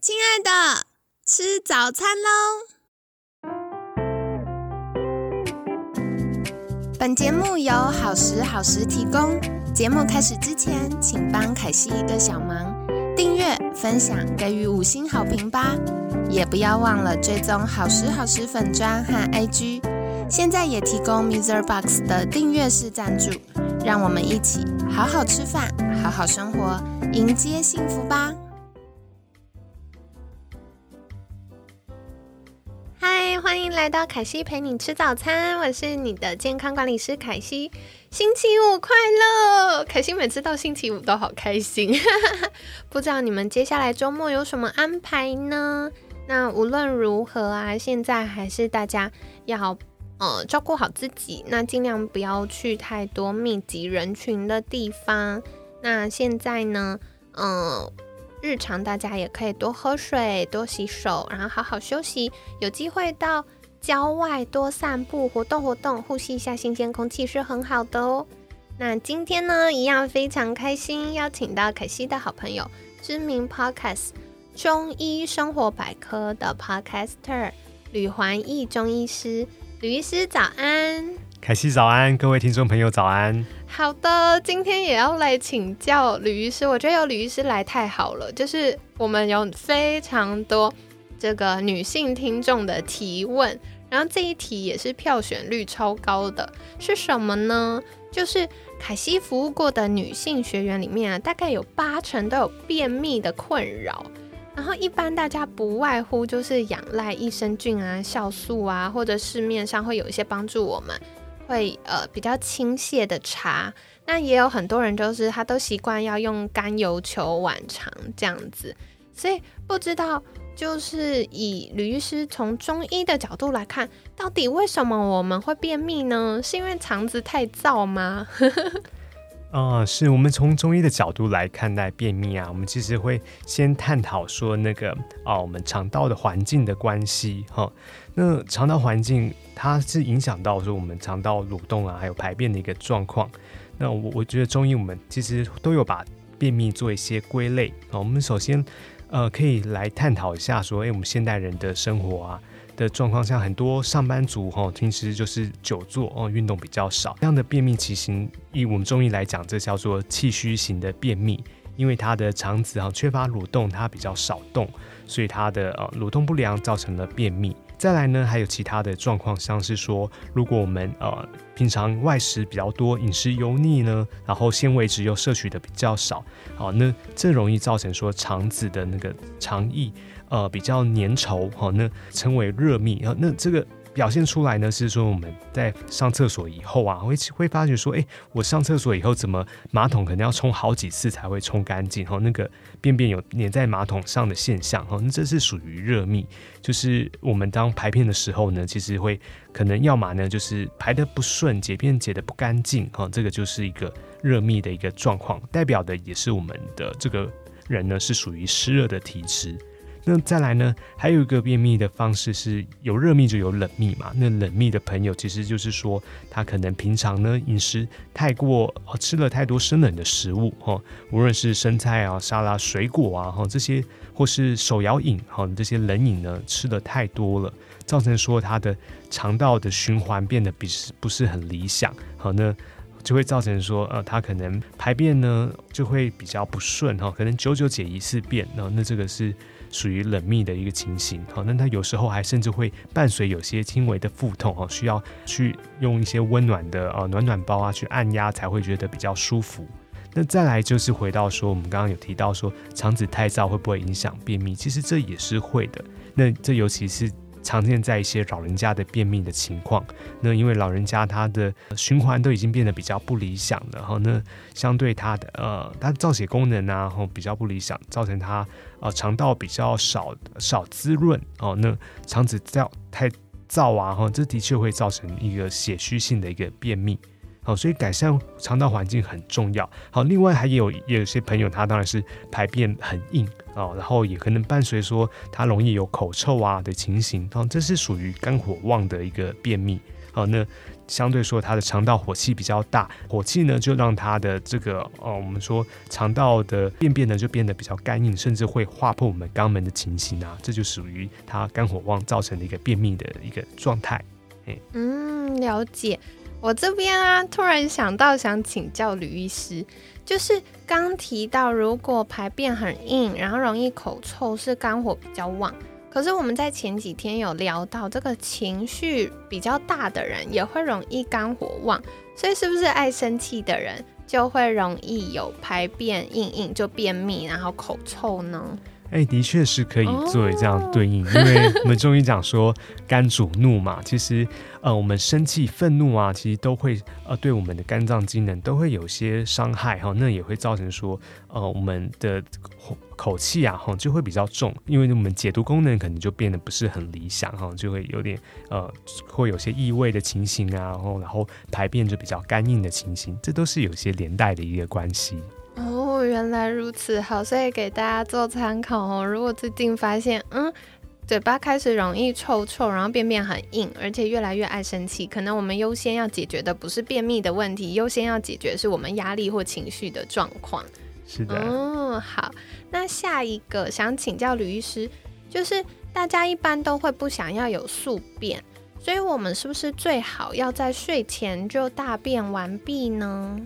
亲爱的，吃早餐喽！本节目由好时好时提供。节目开始之前，请帮凯西一个小忙，订阅、分享、给予五星好评吧！也不要忘了追踪好时好时粉砖和 IG。现在也提供 Mr. Box 的订阅式赞助，让我们一起好好吃饭，好好生活，迎接幸福吧！嗨，欢迎来到凯西陪你吃早餐，我是你的健康管理师凯西。星期五快乐！凯西每次到星期五都好开心，不知道你们接下来周末有什么安排呢？那无论如何啊，现在还是大家要呃照顾好自己，那尽量不要去太多密集人群的地方。那现在呢，嗯，日常大家也可以多喝水、多洗手，然后好好休息。有机会到郊外多散步、活动活动，呼吸一下新鲜空气是很好的哦。那今天呢，一样非常开心，邀请到凯西的好朋友，知名 Podcast 中医生活百科的 Podcaster 吕环义中医师，吕医师早安，凯西早安，各位听众朋友早安。好的，今天也要来请教吕医师，我觉得有吕医师来太好了，就是我们有非常多这个女性听众的提问。然后这一题也是票选率超高的，是什么呢？就是凯西服务过的女性学员里面啊，大概有八成都有便秘的困扰。然后一般大家不外乎就是仰赖益生菌啊、酵素啊，或者市面上会有一些帮助我们会呃比较倾泻的茶。那也有很多人就是他都习惯要用甘油球晚肠这样子，所以不知道。就是以吕医师从中医的角度来看，到底为什么我们会便秘呢？是因为肠子太燥吗？啊，是我们从中医的角度来看待便秘啊，我们其实会先探讨说那个啊，我们肠道的环境的关系哈。那肠道环境它是影响到说我们肠道蠕动啊，还有排便的一个状况。那我我觉得中医我们其实都有把便秘做一些归类啊。我们首先。呃，可以来探讨一下，说，哎，我们现代人的生活啊的状况，下很多上班族哈，平时就是久坐哦，运动比较少，这样的便秘其实以我们中医来讲，这叫做气虚型的便秘，因为他的肠子啊缺乏蠕动，他比较少动，所以他的呃蠕动不良造成了便秘。再来呢，还有其他的状况，像是说，如果我们呃平常外食比较多，饮食油腻呢，然后纤维质又摄取的比较少，好，那这容易造成说肠子的那个肠液呃比较粘稠，好，那称为热秘，啊，那这个。表现出来呢，是说我们在上厕所以后啊，会会发觉说，哎，我上厕所以后怎么马桶可能要冲好几次才会冲干净，哈，那个便便有粘在马桶上的现象，哈，那这是属于热秘，就是我们当排便的时候呢，其实会可能要么呢就是排的不顺，解便解的不干净，哈，这个就是一个热秘的一个状况，代表的也是我们的这个人呢是属于湿热的体质。那再来呢，还有一个便秘的方式是有热秘就有冷秘嘛。那冷秘的朋友，其实就是说他可能平常呢饮食太过，吃了太多生冷的食物哈，无论是生菜啊、沙拉、水果啊哈这些，或是手摇饮哈这些冷饮呢吃的太多了，造成说他的肠道的循环变得比不是很理想，好那就会造成说呃他可能排便呢就会比较不顺哈，可能久久解一次便，那那这个是。属于冷秘的一个情形，好，那它有时候还甚至会伴随有些轻微的腹痛，哦，需要去用一些温暖的呃暖暖包啊去按压才会觉得比较舒服。那再来就是回到说，我们刚刚有提到说肠子太燥会不会影响便秘？其实这也是会的。那这尤其是。常见在一些老人家的便秘的情况，那因为老人家他的循环都已经变得比较不理想了，哈那相对他的呃，他的造血功能啊，然后比较不理想，造成他呃肠道比较少少滋润哦，那肠子燥太燥啊，哈，这的确会造成一个血虚性的一个便秘。好，所以改善肠道环境很重要。好，另外还有也有些朋友，他当然是排便很硬啊，然后也可能伴随说他容易有口臭啊的情形，哦，这是属于肝火旺的一个便秘。好，那相对说他的肠道火气比较大，火气呢就让他的这个呃，我们说肠道的便便呢就变得比较干硬，甚至会划破我们肛门的情形啊，这就属于他肝火旺造成的一个便秘的一个状态。嗯，了解。我这边啊，突然想到想请教吕医师，就是刚提到如果排便很硬，然后容易口臭，是肝火比较旺。可是我们在前几天有聊到，这个情绪比较大的人也会容易肝火旺，所以是不是爱生气的人就会容易有排便硬硬就便秘，然后口臭呢？哎，的确是可以作为这样对应，因为我们中医讲说肝主怒嘛，其实呃，我们生气、愤怒啊，其实都会呃对我们的肝脏机能都会有些伤害哈，那也会造成说呃我们的口气啊哈就会比较重，因为我们解毒功能可能就变得不是很理想哈，就会有点呃会有些异味的情形啊，然后然后排便就比较干硬的情形，这都是有些连带的一个关系。哦，原来如此，好，所以给大家做参考哦。如果最近发现，嗯，嘴巴开始容易臭臭，然后便便很硬，而且越来越爱生气，可能我们优先要解决的不是便秘的问题，优先要解决是我们压力或情绪的状况。是的。嗯，好，那下一个想请教吕医师，就是大家一般都会不想要有宿便，所以我们是不是最好要在睡前就大便完毕呢？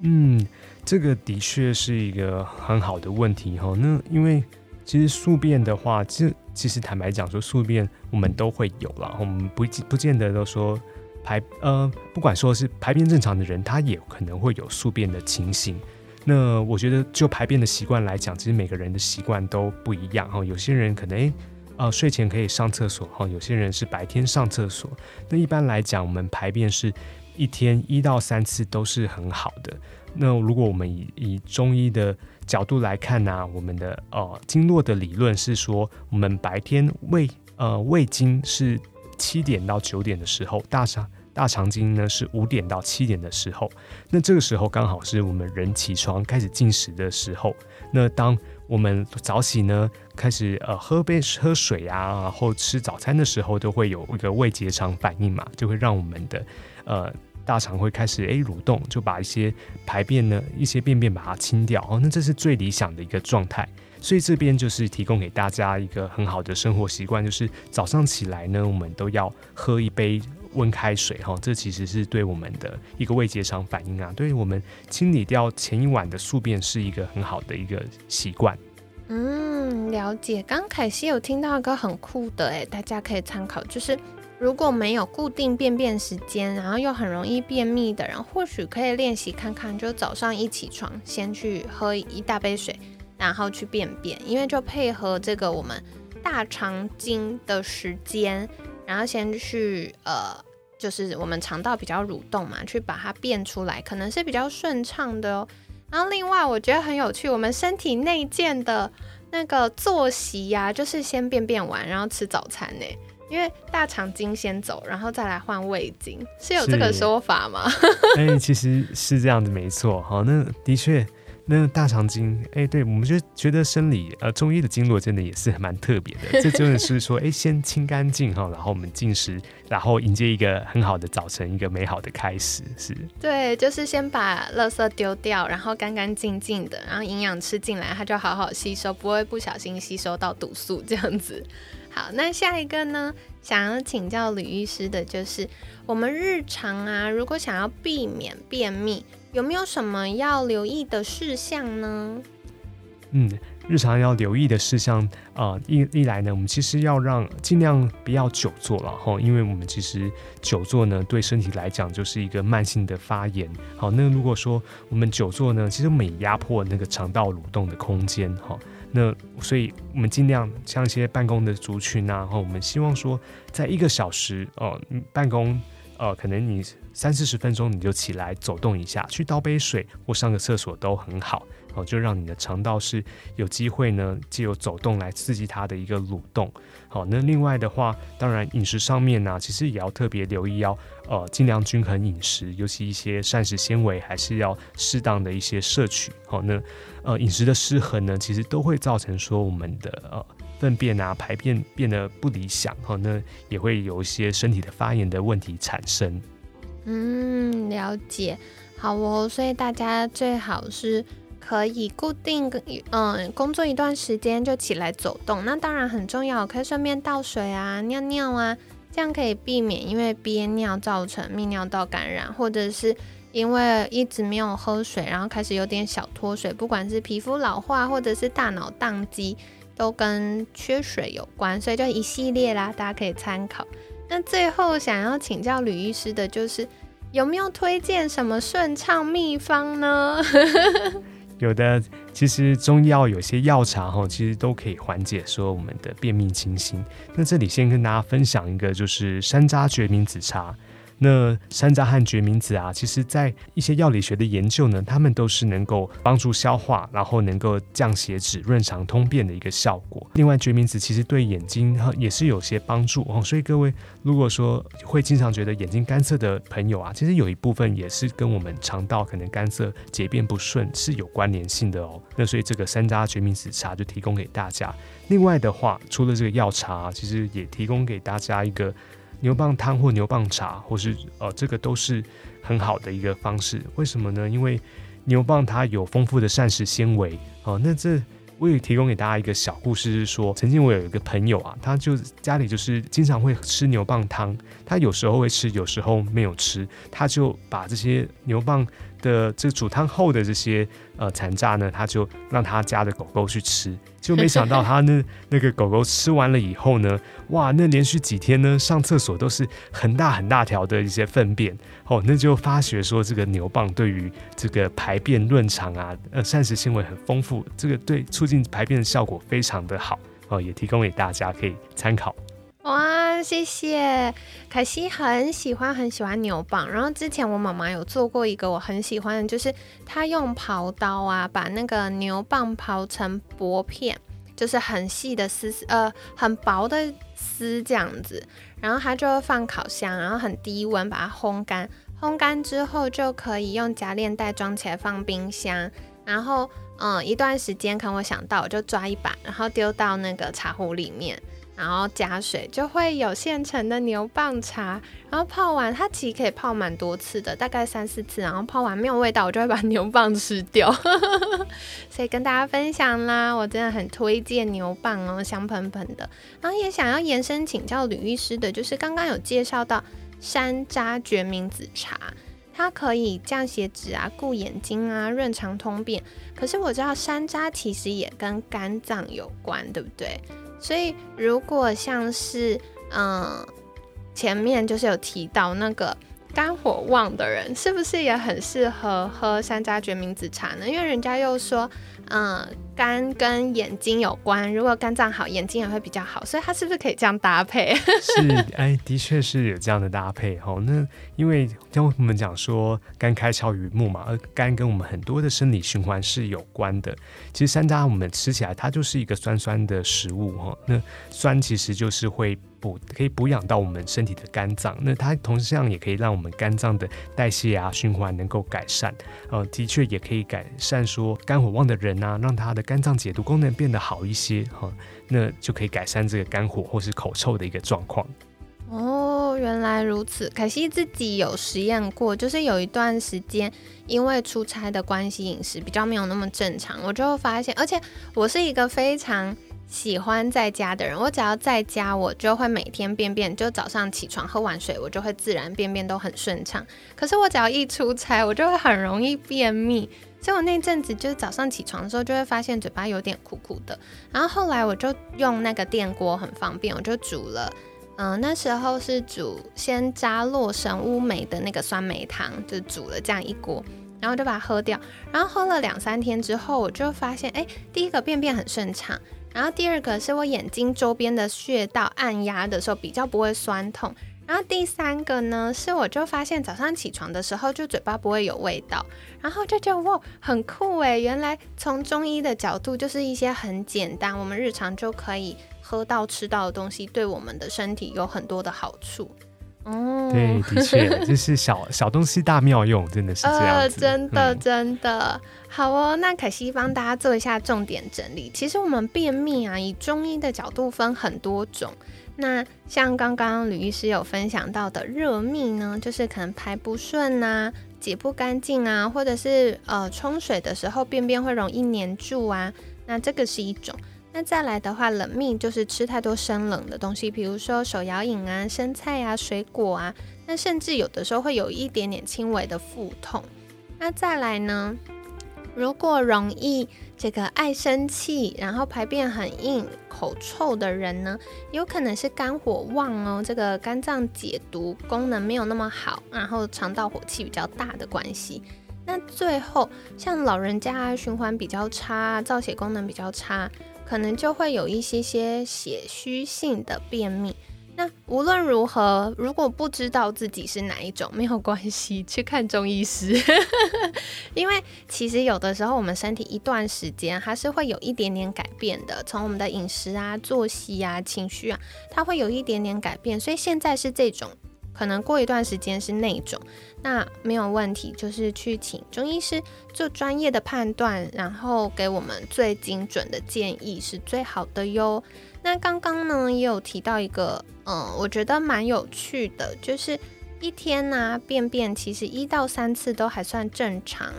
嗯。这个的确是一个很好的问题哈。那因为其实宿便的话，其实其实坦白讲说宿便我们都会有了，我们不不见得都说排呃，不管说是排便正常的人，他也可能会有宿便的情形。那我觉得就排便的习惯来讲，其实每个人的习惯都不一样哈。有些人可能诶呃睡前可以上厕所哈，有些人是白天上厕所。那一般来讲，我们排便是一天一到三次都是很好的。那如果我们以以中医的角度来看呢，我们的呃经络的理论是说，我们白天胃呃胃经是七点到九点的时候，大肠大肠经呢是五点到七点的时候，那这个时候刚好是我们人起床开始进食的时候。那当我们早起呢，开始呃喝杯喝水啊，然后吃早餐的时候，都会有一个胃结肠反应嘛，就会让我们的呃。大肠会开始诶蠕动，就把一些排便呢一些便便把它清掉哦，那这是最理想的一个状态。所以这边就是提供给大家一个很好的生活习惯，就是早上起来呢，我们都要喝一杯温开水哈。这其实是对我们的一个胃结肠反应啊，对于我们清理掉前一晚的宿便是一个很好的一个习惯。嗯，了解。刚凯西有听到一个很酷的诶，大家可以参考，就是。如果没有固定便便时间，然后又很容易便秘的人，或许可以练习看看，就早上一起床，先去喝一大杯水，然后去便便，因为就配合这个我们大肠经的时间，然后先去呃，就是我们肠道比较蠕动嘛，去把它便出来，可能是比较顺畅的哦。然后另外我觉得很有趣，我们身体内建的那个作息呀，就是先便便完，然后吃早餐呢。因为大肠经先走，然后再来换胃经，是有这个说法吗？哎，其实是这样子，没错。好，那的确，那大肠经，哎，对，我们就觉得生理，呃，中医的经络真的也是蛮特别的。这真的是说，哎，先清干净哈，然后我们进食，然后迎接一个很好的早晨，一个美好的开始。是，对，就是先把垃圾丢掉，然后干干净净的，然后营养吃进来，它就好好吸收，不会不小心吸收到毒素这样子。好，那下一个呢？想要请教吕医师的就是，我们日常啊，如果想要避免便秘，有没有什么要留意的事项呢？嗯，日常要留意的事项啊，一一来呢，我们其实要让尽量不要久坐了哈，因为我们其实久坐呢，对身体来讲就是一个慢性的发炎。好，那如果说我们久坐呢，其实我们也压迫那个肠道蠕动的空间哈。那所以，我们尽量像一些办公的族群啊，然后我们希望说，在一个小时哦，办公，呃，可能你三四十分钟你就起来走动一下，去倒杯水或上个厕所都很好。哦，就让你的肠道是有机会呢，借由走动来刺激它的一个蠕动。好，那另外的话，当然饮食上面呢，其实也要特别留意，要呃尽量均衡饮食，尤其一些膳食纤维还是要适当的一些摄取。好，那呃饮食的失衡呢，其实都会造成说我们的呃粪便啊排便变得不理想。好，那也会有一些身体的发炎的问题产生。嗯，了解。好哦，所以大家最好是可以固定嗯工作一段时间就起来走动。那当然很重要，可以顺便倒水啊、尿尿啊，这样可以避免因为憋尿造成泌尿道感染，或者是因为一直没有喝水，然后开始有点小脱水，不管是皮肤老化或者是大脑宕机，都跟缺水有关。所以就一系列啦，大家可以参考。那最后想要请教吕医师的就是。有没有推荐什么顺畅秘方呢？有的，其实中药有些药茶哈，其实都可以缓解说我们的便秘情形。那这里先跟大家分享一个，就是山楂决明子茶。那山楂和决明子啊，其实在一些药理学的研究呢，它们都是能够帮助消化，然后能够降血脂、润肠通便的一个效果。另外，决明子其实对眼睛也是有些帮助哦。所以各位如果说会经常觉得眼睛干涩的朋友啊，其实有一部分也是跟我们肠道可能干涩、解便不顺是有关联性的哦。那所以这个山楂决明子茶就提供给大家。另外的话，除了这个药茶，其实也提供给大家一个。牛蒡汤或牛蒡茶，或是呃，这个都是很好的一个方式。为什么呢？因为牛蒡它有丰富的膳食纤维哦。那这我也提供给大家一个小故事，是说，曾经我有一个朋友啊，他就家里就是经常会吃牛蒡汤，他有时候会吃，有时候没有吃，他就把这些牛蒡。的这煮汤后的这些呃残渣呢，他就让他家的狗狗去吃，就没想到 他那那个狗狗吃完了以后呢，哇，那连续几天呢上厕所都是很大很大条的一些粪便。哦，那就发觉说这个牛蒡对于这个排便润肠啊，呃膳食纤维很丰富，这个对促进排便的效果非常的好。哦，也提供给大家可以参考。哇，谢谢凯西，很喜欢很喜欢牛蒡。然后之前我妈妈有做过一个我很喜欢的，就是她用刨刀啊，把那个牛蒡刨成薄片，就是很细的丝，呃，很薄的丝这样子。然后她就会放烤箱，然后很低温把它烘干，烘干之后就可以用夹链袋装起来放冰箱。然后，嗯，一段时间，可能我想到我就抓一把，然后丢到那个茶壶里面。然后加水就会有现成的牛蒡茶，然后泡完它其实可以泡蛮多次的，大概三四次。然后泡完没有味道，我就会把牛蒡吃掉。所以跟大家分享啦，我真的很推荐牛蒡哦，香喷喷的。然后也想要延伸请教吕医师的，就是刚刚有介绍到山楂决明子茶，它可以降血脂啊、顾眼睛啊、润肠通便。可是我知道山楂其实也跟肝脏有关，对不对？所以，如果像是嗯，前面就是有提到那个肝火旺的人，是不是也很适合喝山楂决明子茶呢？因为人家又说。嗯，肝跟眼睛有关，如果肝脏好，眼睛也会比较好，所以它是不是可以这样搭配？是，哎，的确是有这样的搭配哈。那因为像我们讲说，肝开窍于目嘛，而肝跟我们很多的生理循环是有关的。其实山楂我们吃起来，它就是一个酸酸的食物哈。那酸其实就是会。可以补养到我们身体的肝脏，那它同时上也可以让我们肝脏的代谢啊循环能够改善，呃，的确也可以改善说肝火旺的人啊，让他的肝脏解毒功能变得好一些哈，那就可以改善这个肝火或是口臭的一个状况。哦，原来如此，可惜自己有实验过，就是有一段时间因为出差的关系，饮食比较没有那么正常，我就发现，而且我是一个非常。喜欢在家的人，我只要在家，我就会每天便便，就早上起床喝完水，我就会自然便便都很顺畅。可是我只要一出差，我就会很容易便秘。所以我那阵子就是早上起床的时候，就会发现嘴巴有点苦苦的。然后后来我就用那个电锅很方便，我就煮了，嗯，那时候是煮先加洛神乌梅的那个酸梅汤，就煮了这样一锅，然后就把它喝掉。然后喝了两三天之后，我就发现，哎，第一个便便很顺畅。然后第二个是我眼睛周边的穴道按压的时候比较不会酸痛。然后第三个呢是我就发现早上起床的时候就嘴巴不会有味道，然后就觉得哇很酷诶，原来从中医的角度就是一些很简单，我们日常就可以喝到吃到的东西，对我们的身体有很多的好处。哦，对，的确就是小小东西大妙用，真的是这样子，真的真的好哦。那可惜帮大家做一下重点整理。其实我们便秘啊，以中医的角度分很多种，那像刚刚吕医师有分享到的热秘呢，就是可能排不顺啊、解不干净啊，或者是呃冲水的时候便便会容易黏住啊，那这个是一种。那再来的话，冷秘就是吃太多生冷的东西，比如说手摇饮啊、生菜啊、水果啊，那甚至有的时候会有一点点轻微的腹痛。那再来呢？如果容易这个爱生气，然后排便很硬、口臭的人呢，有可能是肝火旺哦，这个肝脏解毒功能没有那么好，然后肠道火气比较大的关系。那最后像老人家循环比较差、造血功能比较差，可能就会有一些些血虚性的便秘。那无论如何，如果不知道自己是哪一种，没有关系，去看中医师。因为其实有的时候，我们身体一段时间还是会有一点点改变的，从我们的饮食啊、作息啊、情绪啊，它会有一点点改变。所以现在是这种，可能过一段时间是那种，那没有问题，就是去请中医师做专业的判断，然后给我们最精准的建议是最好的哟。那刚刚呢也有提到一个，嗯，我觉得蛮有趣的，就是一天呢便便其实一到三次都还算正常。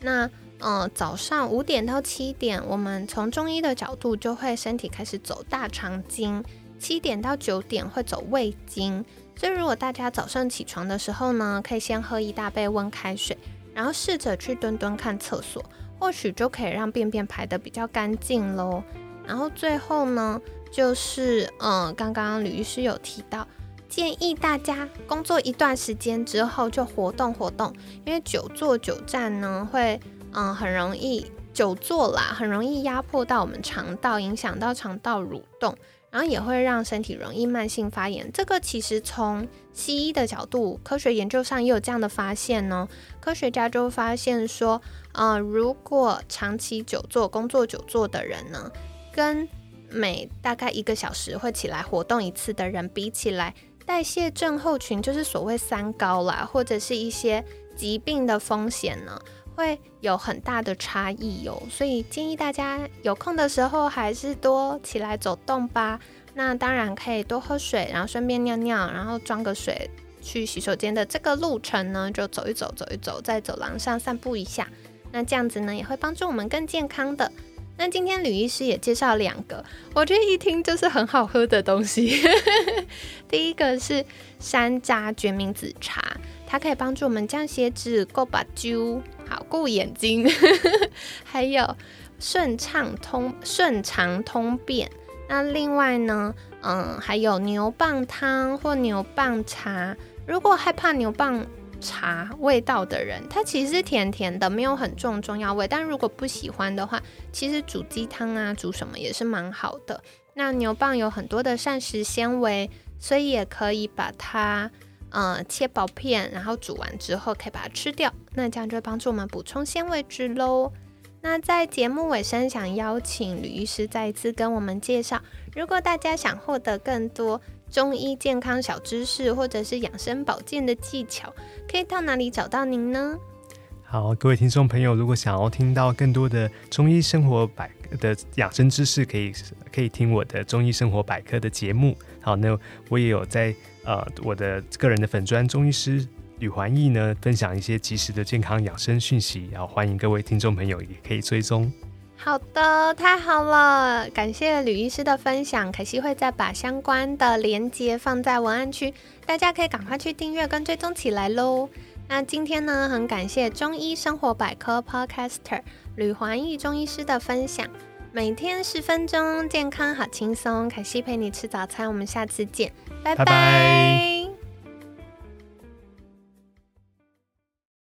那嗯，早上五点到七点，我们从中医的角度就会身体开始走大肠经；七点到九点会走胃经。所以如果大家早上起床的时候呢，可以先喝一大杯温开水，然后试着去蹲蹲看厕所，或许就可以让便便排得比较干净喽。然后最后呢？就是，嗯，刚刚吕医师有提到，建议大家工作一段时间之后就活动活动，因为久坐久站呢，会，嗯，很容易久坐啦，很容易压迫到我们肠道，影响到肠道蠕动，然后也会让身体容易慢性发炎。这个其实从西医的角度，科学研究上也有这样的发现呢。科学家就发现说，嗯，如果长期久坐、工作久坐的人呢，跟每大概一个小时会起来活动一次的人，比起来代谢症候群，就是所谓三高啦，或者是一些疾病的风险呢，会有很大的差异哦。所以建议大家有空的时候还是多起来走动吧。那当然可以多喝水，然后顺便尿尿，然后装个水去洗手间的这个路程呢，就走一走，走一走，在走廊上散步一下。那这样子呢，也会帮助我们更健康的。那今天吕医师也介绍两个，我觉得一听就是很好喝的东西。第一个是山楂决明子茶，它可以帮助我们降血脂、够把灸、好顾眼睛，还有顺畅通顺畅通便。那另外呢，嗯，还有牛蒡汤或牛蒡茶。如果害怕牛蒡，茶味道的人，它其实是甜甜的，没有很重中药味。但如果不喜欢的话，其实煮鸡汤啊，煮什么也是蛮好的。那牛蒡有很多的膳食纤维，所以也可以把它呃切薄片，然后煮完之后可以把它吃掉。那这样就帮助我们补充纤维质喽。那在节目尾声，想邀请吕医师再一次跟我们介绍，如果大家想获得更多。中医健康小知识，或者是养生保健的技巧，可以到哪里找到您呢？好，各位听众朋友，如果想要听到更多的中医生活百的养生知识，可以可以听我的中医生活百科的节目。好，那我也有在呃我的个人的粉专中医师吕环义呢，分享一些及时的健康养生讯息，然后欢迎各位听众朋友也可以追踪。好的，太好了，感谢吕医师的分享。可惜会再把相关的连接放在文案区，大家可以赶快去订阅跟追踪起来喽。那今天呢，很感谢中医生活百科 Podcaster 吕环义中医师的分享。每天十分钟，健康好轻松。凯西陪你吃早餐，我们下次见，拜拜。